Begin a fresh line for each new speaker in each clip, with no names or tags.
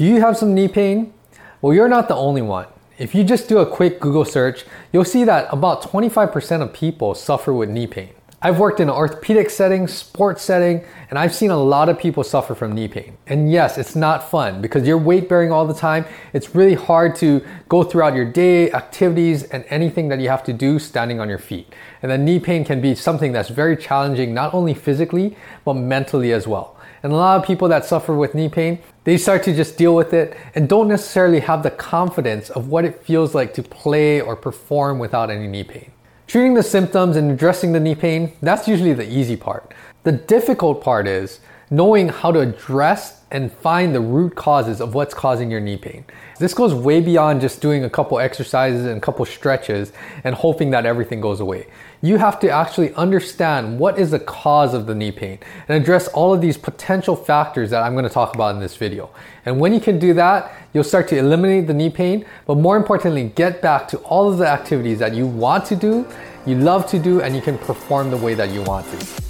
Do you have some knee pain? Well, you're not the only one. If you just do a quick Google search, you'll see that about 25% of people suffer with knee pain. I've worked in an orthopedic setting, sports setting, and I've seen a lot of people suffer from knee pain. And yes, it's not fun because you're weight bearing all the time. It's really hard to go throughout your day, activities, and anything that you have to do standing on your feet. And then knee pain can be something that's very challenging, not only physically, but mentally as well. And a lot of people that suffer with knee pain, they start to just deal with it and don't necessarily have the confidence of what it feels like to play or perform without any knee pain. Treating the symptoms and addressing the knee pain, that's usually the easy part. The difficult part is knowing how to address and find the root causes of what's causing your knee pain. This goes way beyond just doing a couple exercises and a couple stretches and hoping that everything goes away. You have to actually understand what is the cause of the knee pain and address all of these potential factors that I'm going to talk about in this video. And when you can do that, you'll start to eliminate the knee pain, but more importantly, get back to all of the activities that you want to do, you love to do, and you can perform the way that you want to.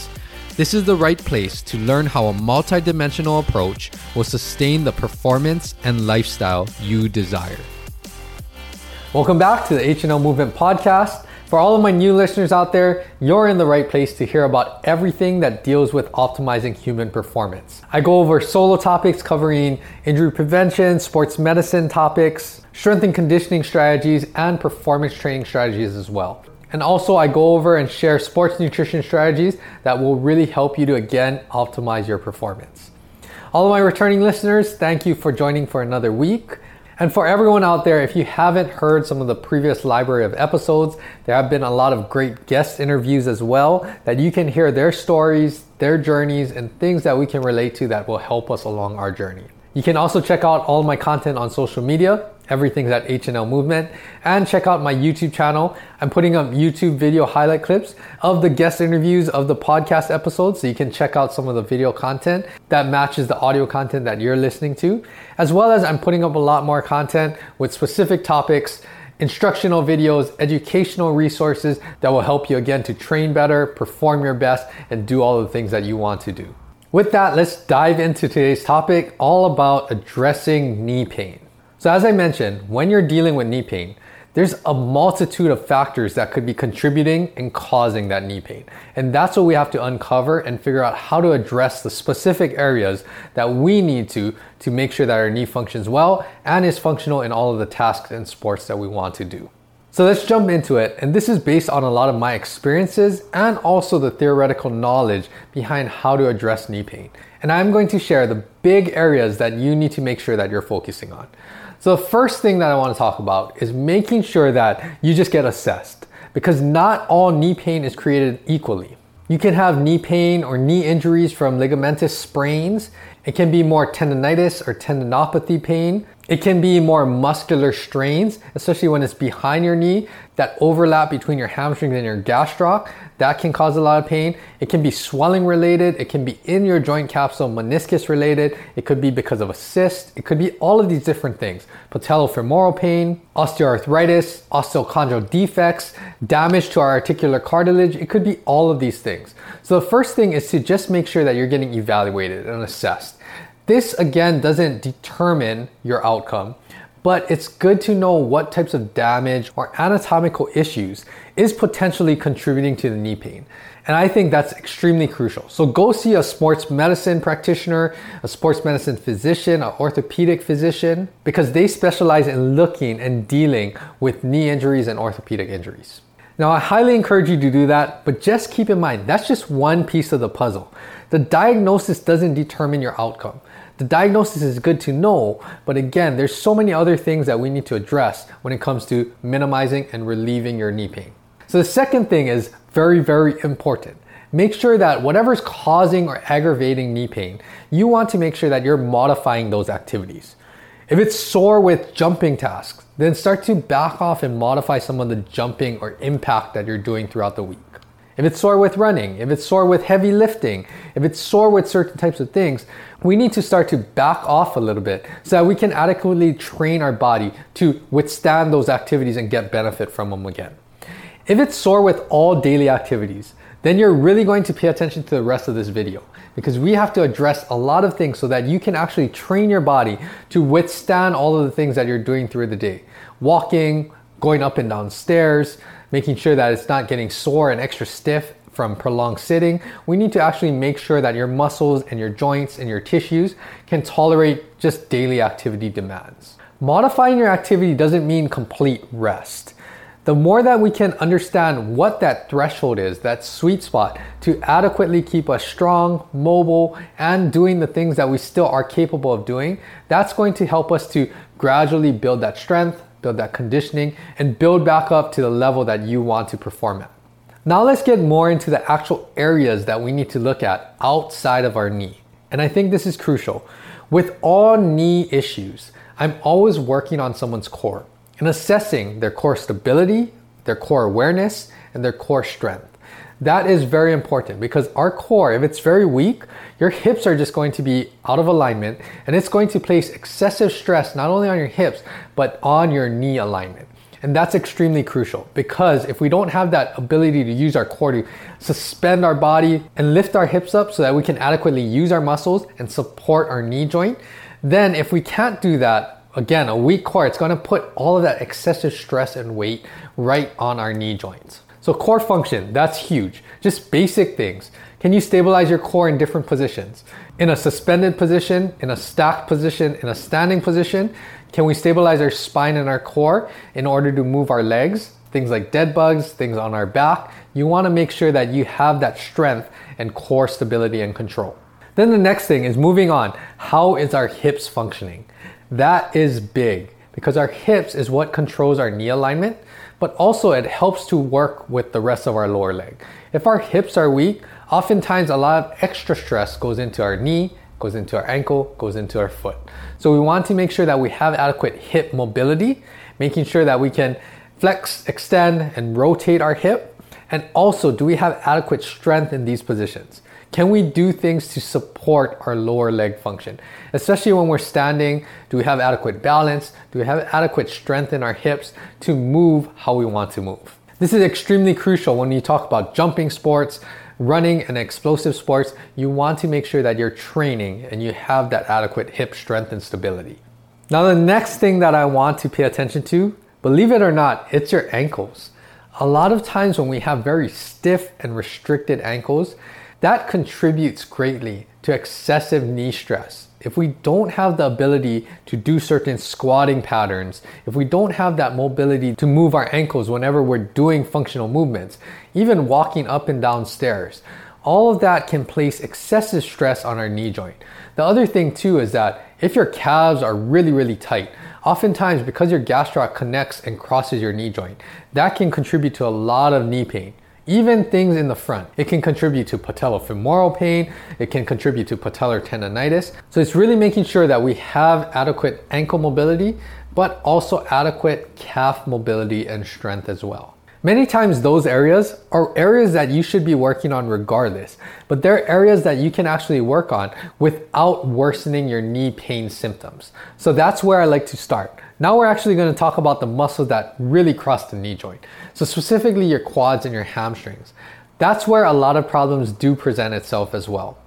This is the right place to learn how a multidimensional approach will sustain the performance and lifestyle you desire. Welcome back to the HNL Movement Podcast. For all of my new listeners out there, you're in the right place to hear about everything that deals with optimizing human performance. I go over solo topics covering injury prevention, sports medicine topics, strength and conditioning strategies, and performance training strategies as well. And also, I go over and share sports nutrition strategies that will really help you to again optimize your performance. All of my returning listeners, thank you for joining for another week. And for everyone out there, if you haven't heard some of the previous library of episodes, there have been a lot of great guest interviews as well that you can hear their stories, their journeys, and things that we can relate to that will help us along our journey. You can also check out all my content on social media. Everything's at HNL Movement. And check out my YouTube channel. I'm putting up YouTube video highlight clips of the guest interviews of the podcast episodes so you can check out some of the video content that matches the audio content that you're listening to. As well as I'm putting up a lot more content with specific topics instructional videos, educational resources that will help you again to train better, perform your best, and do all the things that you want to do. With that, let's dive into today's topic all about addressing knee pain. So, as I mentioned, when you're dealing with knee pain, there's a multitude of factors that could be contributing and causing that knee pain. And that's what we have to uncover and figure out how to address the specific areas that we need to to make sure that our knee functions well and is functional in all of the tasks and sports that we want to do. So let's jump into it. And this is based on a lot of my experiences and also the theoretical knowledge behind how to address knee pain. And I'm going to share the big areas that you need to make sure that you're focusing on. So, the first thing that I want to talk about is making sure that you just get assessed because not all knee pain is created equally. You can have knee pain or knee injuries from ligamentous sprains. It can be more tendonitis or tendinopathy pain. It can be more muscular strains, especially when it's behind your knee, that overlap between your hamstrings and your gastroc. That can cause a lot of pain. It can be swelling related. It can be in your joint capsule, meniscus related. It could be because of a cyst. It could be all of these different things. Patellofemoral pain, osteoarthritis, osteochondral defects, damage to our articular cartilage. It could be all of these things. So the first thing is to just make sure that you're getting evaluated and assessed. This again doesn't determine your outcome, but it's good to know what types of damage or anatomical issues is potentially contributing to the knee pain. And I think that's extremely crucial. So go see a sports medicine practitioner, a sports medicine physician, an orthopedic physician, because they specialize in looking and dealing with knee injuries and orthopedic injuries. Now, I highly encourage you to do that, but just keep in mind that's just one piece of the puzzle. The diagnosis doesn't determine your outcome. The diagnosis is good to know, but again, there's so many other things that we need to address when it comes to minimizing and relieving your knee pain. So the second thing is very, very important. Make sure that whatever's causing or aggravating knee pain, you want to make sure that you're modifying those activities. If it's sore with jumping tasks, then start to back off and modify some of the jumping or impact that you're doing throughout the week. If it's sore with running, if it's sore with heavy lifting, if it's sore with certain types of things, we need to start to back off a little bit so that we can adequately train our body to withstand those activities and get benefit from them again. If it's sore with all daily activities, then you're really going to pay attention to the rest of this video because we have to address a lot of things so that you can actually train your body to withstand all of the things that you're doing through the day. Walking, going up and down stairs, making sure that it's not getting sore and extra stiff from prolonged sitting. We need to actually make sure that your muscles and your joints and your tissues can tolerate just daily activity demands. Modifying your activity doesn't mean complete rest the more that we can understand what that threshold is, that sweet spot, to adequately keep us strong, mobile, and doing the things that we still are capable of doing, that's going to help us to gradually build that strength, build that conditioning, and build back up to the level that you want to perform at. Now let's get more into the actual areas that we need to look at outside of our knee. And I think this is crucial. With all knee issues, I'm always working on someone's core and assessing their core stability, their core awareness, and their core strength. That is very important because our core, if it's very weak, your hips are just going to be out of alignment and it's going to place excessive stress not only on your hips, but on your knee alignment. And that's extremely crucial because if we don't have that ability to use our core to suspend our body and lift our hips up so that we can adequately use our muscles and support our knee joint, then if we can't do that, again, a weak core, it's gonna put all of that excessive stress and weight right on our knee joints. So core function, that's huge. Just basic things. Can you stabilize your core in different positions? In a suspended position, in a stacked position, in a standing position? Can we stabilize our spine and our core in order to move our legs? Things like dead bugs, things on our back. You wanna make sure that you have that strength and core stability and control. Then the next thing is moving on. How is our hips functioning? That is big because our hips is what controls our knee alignment, but also it helps to work with the rest of our lower leg. If our hips are weak, oftentimes a lot of extra stress goes into our knee, goes into our ankle, goes into our foot. So we want to make sure that we have adequate hip mobility, making sure that we can flex, extend, and rotate our hip. And also, do we have adequate strength in these positions? Can we do things to support our lower leg function? Especially when we're standing, do we have adequate balance? Do we have adequate strength in our hips to move how we want to move? This is extremely crucial when you talk about jumping sports, running and explosive sports. You want to make sure that you're training and you have that adequate hip strength and stability. Now, the next thing that I want to pay attention to, believe it or not, it's your ankles. A lot of times when we have very stiff and restricted ankles, that contributes greatly to excessive knee stress. If we don't have the ability to do certain squatting patterns, if we don't have that mobility to move our ankles whenever we're doing functional movements, even walking up and down stairs, all of that can place excessive stress on our knee joint. The other thing too is that if your calves are really, really tight, oftentimes because your gastroc connects and crosses your knee joint, that can contribute to a lot of knee pain even things in the front. It can contribute to patellofemoral pain, it can contribute to patellar tendonitis. So it's really making sure that we have adequate ankle mobility, but also adequate calf mobility and strength as well. Many times those areas are areas that you should be working on regardless, but they're areas that you can actually work on without worsening your knee pain symptoms. So that's where I like to start. Now we're actually going to talk about the muscles that really cross the knee joint. So specifically your quads and your hamstrings. That's where a lot of problems do present itself as well.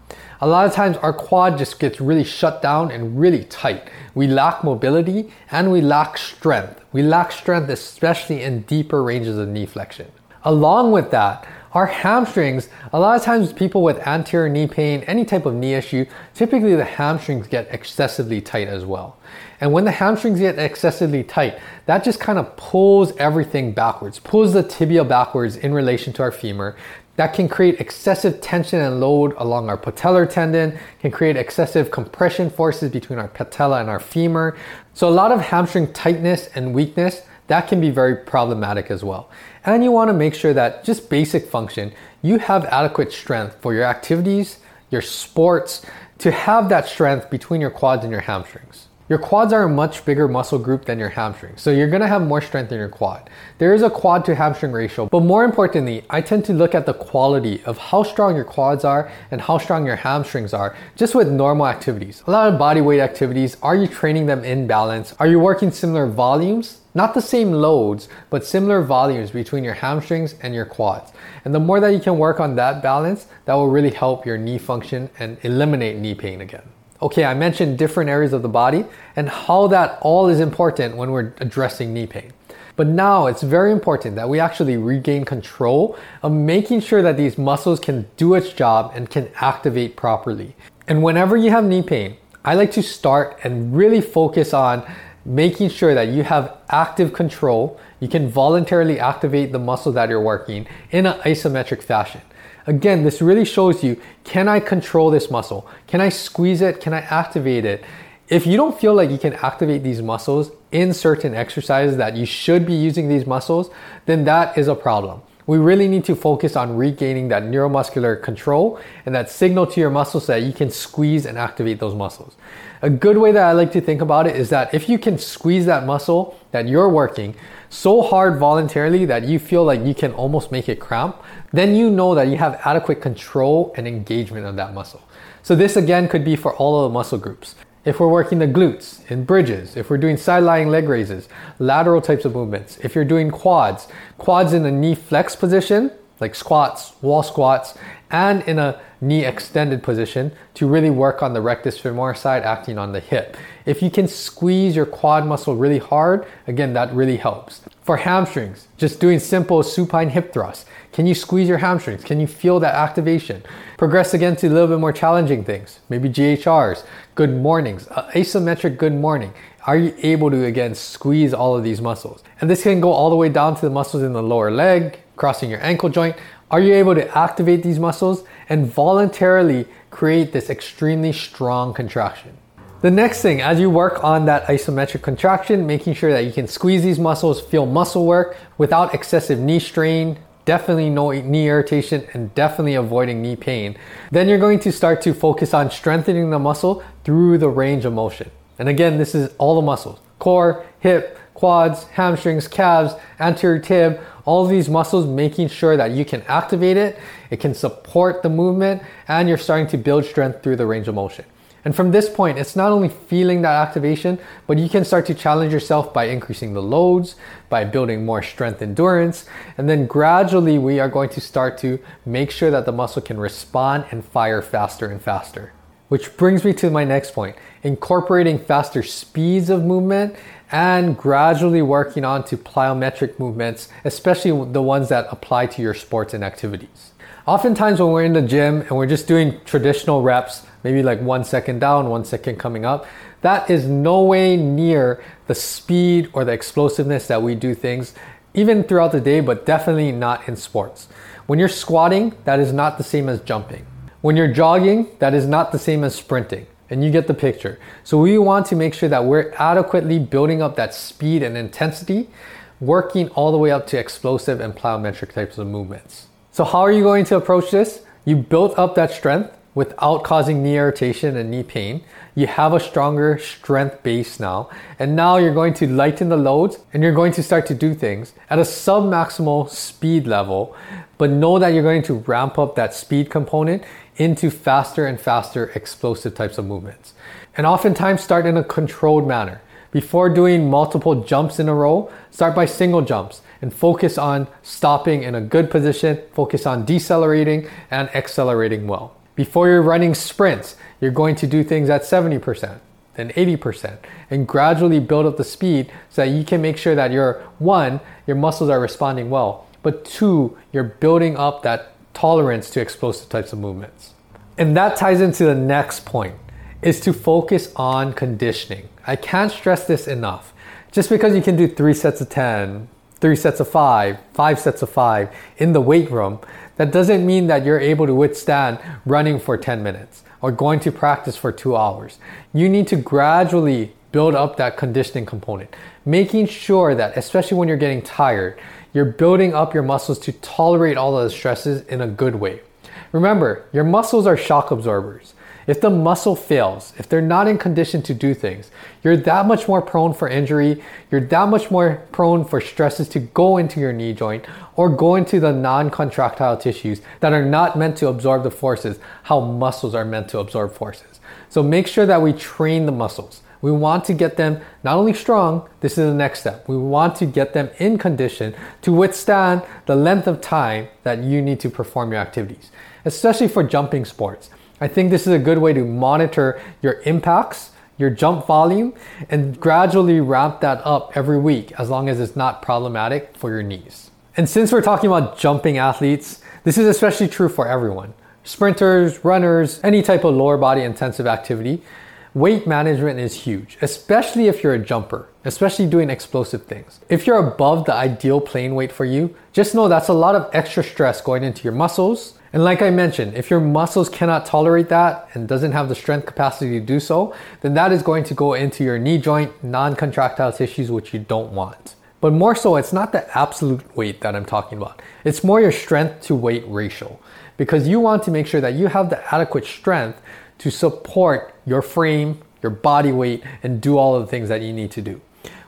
A lot of times our quad just gets really shut down and really tight. We lack mobility and we lack strength. We lack strength especially in deeper ranges of knee flexion. Along with that, our hamstrings, a lot of times people with anterior knee pain, any type of knee issue, typically the hamstrings get excessively tight as well. And when the hamstrings get excessively tight, that just kind of pulls everything backwards, pulls the tibia backwards in relation to our femur. That can create excessive tension and load along our patellar tendon, can create excessive compression forces between our patella and our femur. So, a lot of hamstring tightness and weakness that can be very problematic as well. And you want to make sure that just basic function, you have adequate strength for your activities, your sports, to have that strength between your quads and your hamstrings. Your quads are a much bigger muscle group than your hamstrings, so you're gonna have more strength in your quad. There is a quad to hamstring ratio, but more importantly, I tend to look at the quality of how strong your quads are and how strong your hamstrings are just with normal activities. A lot of body weight activities, are you training them in balance? Are you working similar volumes? Not the same loads, but similar volumes between your hamstrings and your quads. And the more that you can work on that balance, that will really help your knee function and eliminate knee pain again. Okay, I mentioned different areas of the body and how that all is important when we're addressing knee pain. But now it's very important that we actually regain control of making sure that these muscles can do its job and can activate properly. And whenever you have knee pain, I like to start and really focus on making sure that you have active control. You can voluntarily activate the muscle that you're working in an isometric fashion. Again, this really shows you, can I control this muscle? Can I squeeze it? Can I activate it? If you don't feel like you can activate these muscles in certain exercises that you should be using these muscles, then that is a problem. We really need to focus on regaining that neuromuscular control and that signal to your muscles that you can squeeze and activate those muscles. A good way that I like to think about it is that if you can squeeze that muscle that you're working so hard voluntarily that you feel like you can almost make it cramp, then you know that you have adequate control and engagement of that muscle. So this again could be for all of the muscle groups. If we're working the glutes in bridges, if we're doing side lying leg raises, lateral types of movements, if you're doing quads, quads in a knee flex position, like squats, wall squats, and in a knee extended position to really work on the rectus femoris side, acting on the hip. If you can squeeze your quad muscle really hard, again, that really helps. For hamstrings, just doing simple supine hip thrusts. Can you squeeze your hamstrings? Can you feel that activation? Progress again to a little bit more challenging things, maybe GHRs, good mornings, uh, asymmetric good morning. Are you able to again squeeze all of these muscles? And this can go all the way down to the muscles in the lower leg, crossing your ankle joint. Are you able to activate these muscles and voluntarily create this extremely strong contraction? The next thing, as you work on that isometric contraction, making sure that you can squeeze these muscles, feel muscle work without excessive knee strain, definitely no knee irritation, and definitely avoiding knee pain, then you're going to start to focus on strengthening the muscle through the range of motion. And again, this is all the muscles core, hip, quads, hamstrings, calves, anterior tib, all these muscles, making sure that you can activate it, it can support the movement, and you're starting to build strength through the range of motion. And from this point, it's not only feeling that activation, but you can start to challenge yourself by increasing the loads, by building more strength endurance. And then gradually, we are going to start to make sure that the muscle can respond and fire faster and faster. Which brings me to my next point incorporating faster speeds of movement and gradually working on to plyometric movements, especially the ones that apply to your sports and activities. Oftentimes, when we're in the gym and we're just doing traditional reps, maybe like one second down, one second coming up, that is no way near the speed or the explosiveness that we do things, even throughout the day, but definitely not in sports. When you're squatting, that is not the same as jumping. When you're jogging, that is not the same as sprinting. And you get the picture. So we want to make sure that we're adequately building up that speed and intensity, working all the way up to explosive and plyometric types of movements. So, how are you going to approach this? You built up that strength without causing knee irritation and knee pain. You have a stronger strength base now. And now you're going to lighten the loads and you're going to start to do things at a sub maximal speed level. But know that you're going to ramp up that speed component into faster and faster explosive types of movements. And oftentimes start in a controlled manner. Before doing multiple jumps in a row, start by single jumps and focus on stopping in a good position, focus on decelerating and accelerating well. Before you're running sprints, you're going to do things at 70%, then 80%, and gradually build up the speed so that you can make sure that your one, your muscles are responding well, but two, you're building up that tolerance to explosive types of movements. And that ties into the next point is to focus on conditioning. I can't stress this enough. Just because you can do three sets of 10, three sets of five, five sets of five in the weight room, that doesn't mean that you're able to withstand running for 10 minutes or going to practice for two hours. You need to gradually build up that conditioning component, making sure that, especially when you're getting tired, you're building up your muscles to tolerate all the stresses in a good way. Remember, your muscles are shock absorbers. If the muscle fails, if they're not in condition to do things, you're that much more prone for injury, you're that much more prone for stresses to go into your knee joint or go into the non contractile tissues that are not meant to absorb the forces, how muscles are meant to absorb forces. So make sure that we train the muscles. We want to get them not only strong, this is the next step. We want to get them in condition to withstand the length of time that you need to perform your activities, especially for jumping sports. I think this is a good way to monitor your impacts, your jump volume, and gradually ramp that up every week as long as it's not problematic for your knees. And since we're talking about jumping athletes, this is especially true for everyone sprinters, runners, any type of lower body intensive activity. Weight management is huge, especially if you're a jumper, especially doing explosive things. If you're above the ideal plane weight for you, just know that's a lot of extra stress going into your muscles. And like I mentioned, if your muscles cannot tolerate that and doesn't have the strength capacity to do so, then that is going to go into your knee joint, non-contractile tissues, which you don't want. But more so, it's not the absolute weight that I'm talking about. It's more your strength to weight ratio because you want to make sure that you have the adequate strength to support your frame, your body weight, and do all of the things that you need to do.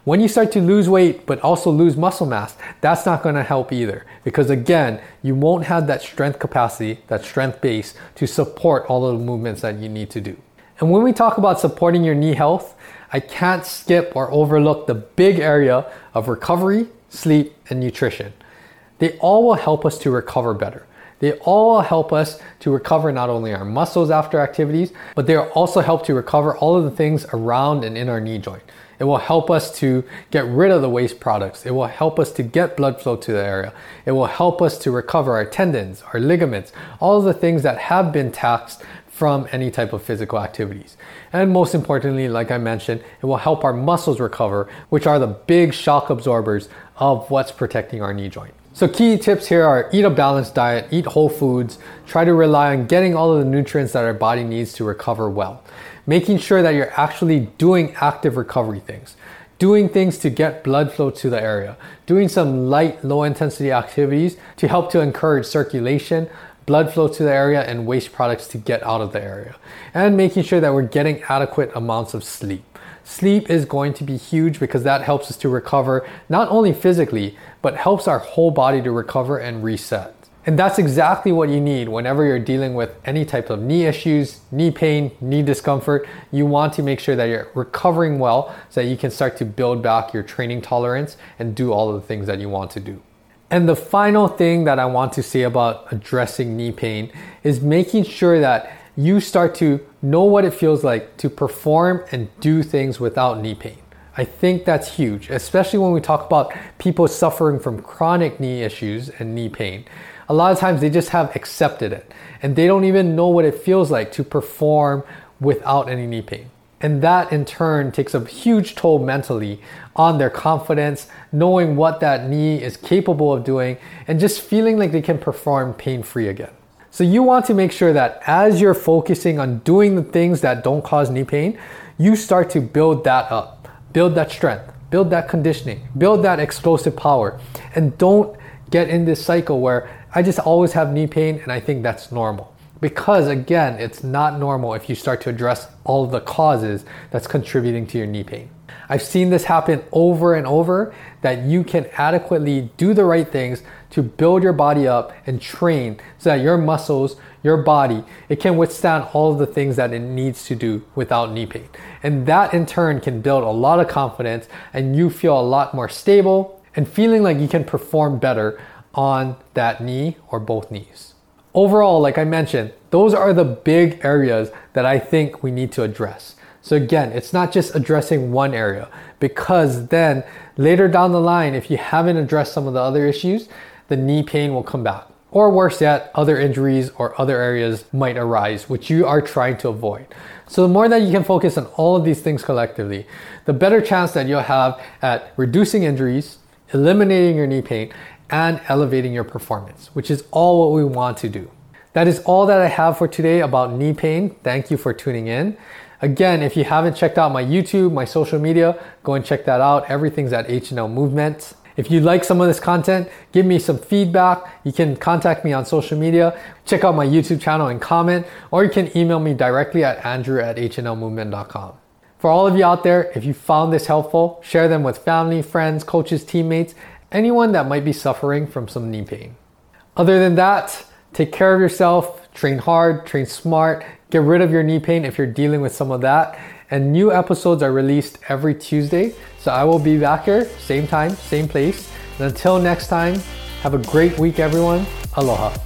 When you start to lose weight but also lose muscle mass, that's not going to help either because again, you won't have that strength capacity, that strength base to support all of the movements that you need to do. And when we talk about supporting your knee health, I can't skip or overlook the big area of recovery, sleep, and nutrition. They all will help us to recover better. They all help us to recover not only our muscles after activities, but they also help to recover all of the things around and in our knee joint. It will help us to get rid of the waste products. It will help us to get blood flow to the area. It will help us to recover our tendons, our ligaments, all of the things that have been taxed from any type of physical activities. And most importantly, like I mentioned, it will help our muscles recover, which are the big shock absorbers of what's protecting our knee joint. So key tips here are eat a balanced diet, eat whole foods, try to rely on getting all of the nutrients that our body needs to recover well. Making sure that you're actually doing active recovery things. Doing things to get blood flow to the area. Doing some light, low intensity activities to help to encourage circulation, blood flow to the area, and waste products to get out of the area. And making sure that we're getting adequate amounts of sleep. Sleep is going to be huge because that helps us to recover not only physically, but helps our whole body to recover and reset. And that's exactly what you need whenever you're dealing with any type of knee issues, knee pain, knee discomfort. You want to make sure that you're recovering well so that you can start to build back your training tolerance and do all of the things that you want to do. And the final thing that I want to say about addressing knee pain is making sure that you start to know what it feels like to perform and do things without knee pain. I think that's huge, especially when we talk about people suffering from chronic knee issues and knee pain. A lot of times they just have accepted it and they don't even know what it feels like to perform without any knee pain. And that in turn takes a huge toll mentally on their confidence, knowing what that knee is capable of doing, and just feeling like they can perform pain free again. So you want to make sure that as you're focusing on doing the things that don't cause knee pain, you start to build that up, build that strength, build that conditioning, build that explosive power, and don't get in this cycle where I just always have knee pain and I think that's normal. Because again, it's not normal if you start to address all the causes that's contributing to your knee pain. I've seen this happen over and over that you can adequately do the right things to build your body up and train so that your muscles, your body, it can withstand all of the things that it needs to do without knee pain. And that in turn can build a lot of confidence and you feel a lot more stable and feeling like you can perform better on that knee or both knees. Overall, like I mentioned, those are the big areas that I think we need to address. So again, it's not just addressing one area because then later down the line, if you haven't addressed some of the other issues, the knee pain will come back. Or worse yet, other injuries or other areas might arise, which you are trying to avoid. So the more that you can focus on all of these things collectively, the better chance that you'll have at reducing injuries, eliminating your knee pain, and elevating your performance, which is all what we want to do. That is all that I have for today about knee pain. Thank you for tuning in. Again, if you haven't checked out my YouTube, my social media, go and check that out. Everything's at HNL Movement. If you like some of this content, give me some feedback. You can contact me on social media, check out my YouTube channel and comment, or you can email me directly at andrew at hnlmovement.com. For all of you out there, if you found this helpful, share them with family, friends, coaches, teammates, anyone that might be suffering from some knee pain. Other than that, take care of yourself, train hard, train smart, get rid of your knee pain if you're dealing with some of that. And new episodes are released every Tuesday. So I will be back here, same time, same place. And until next time, have a great week, everyone. Aloha.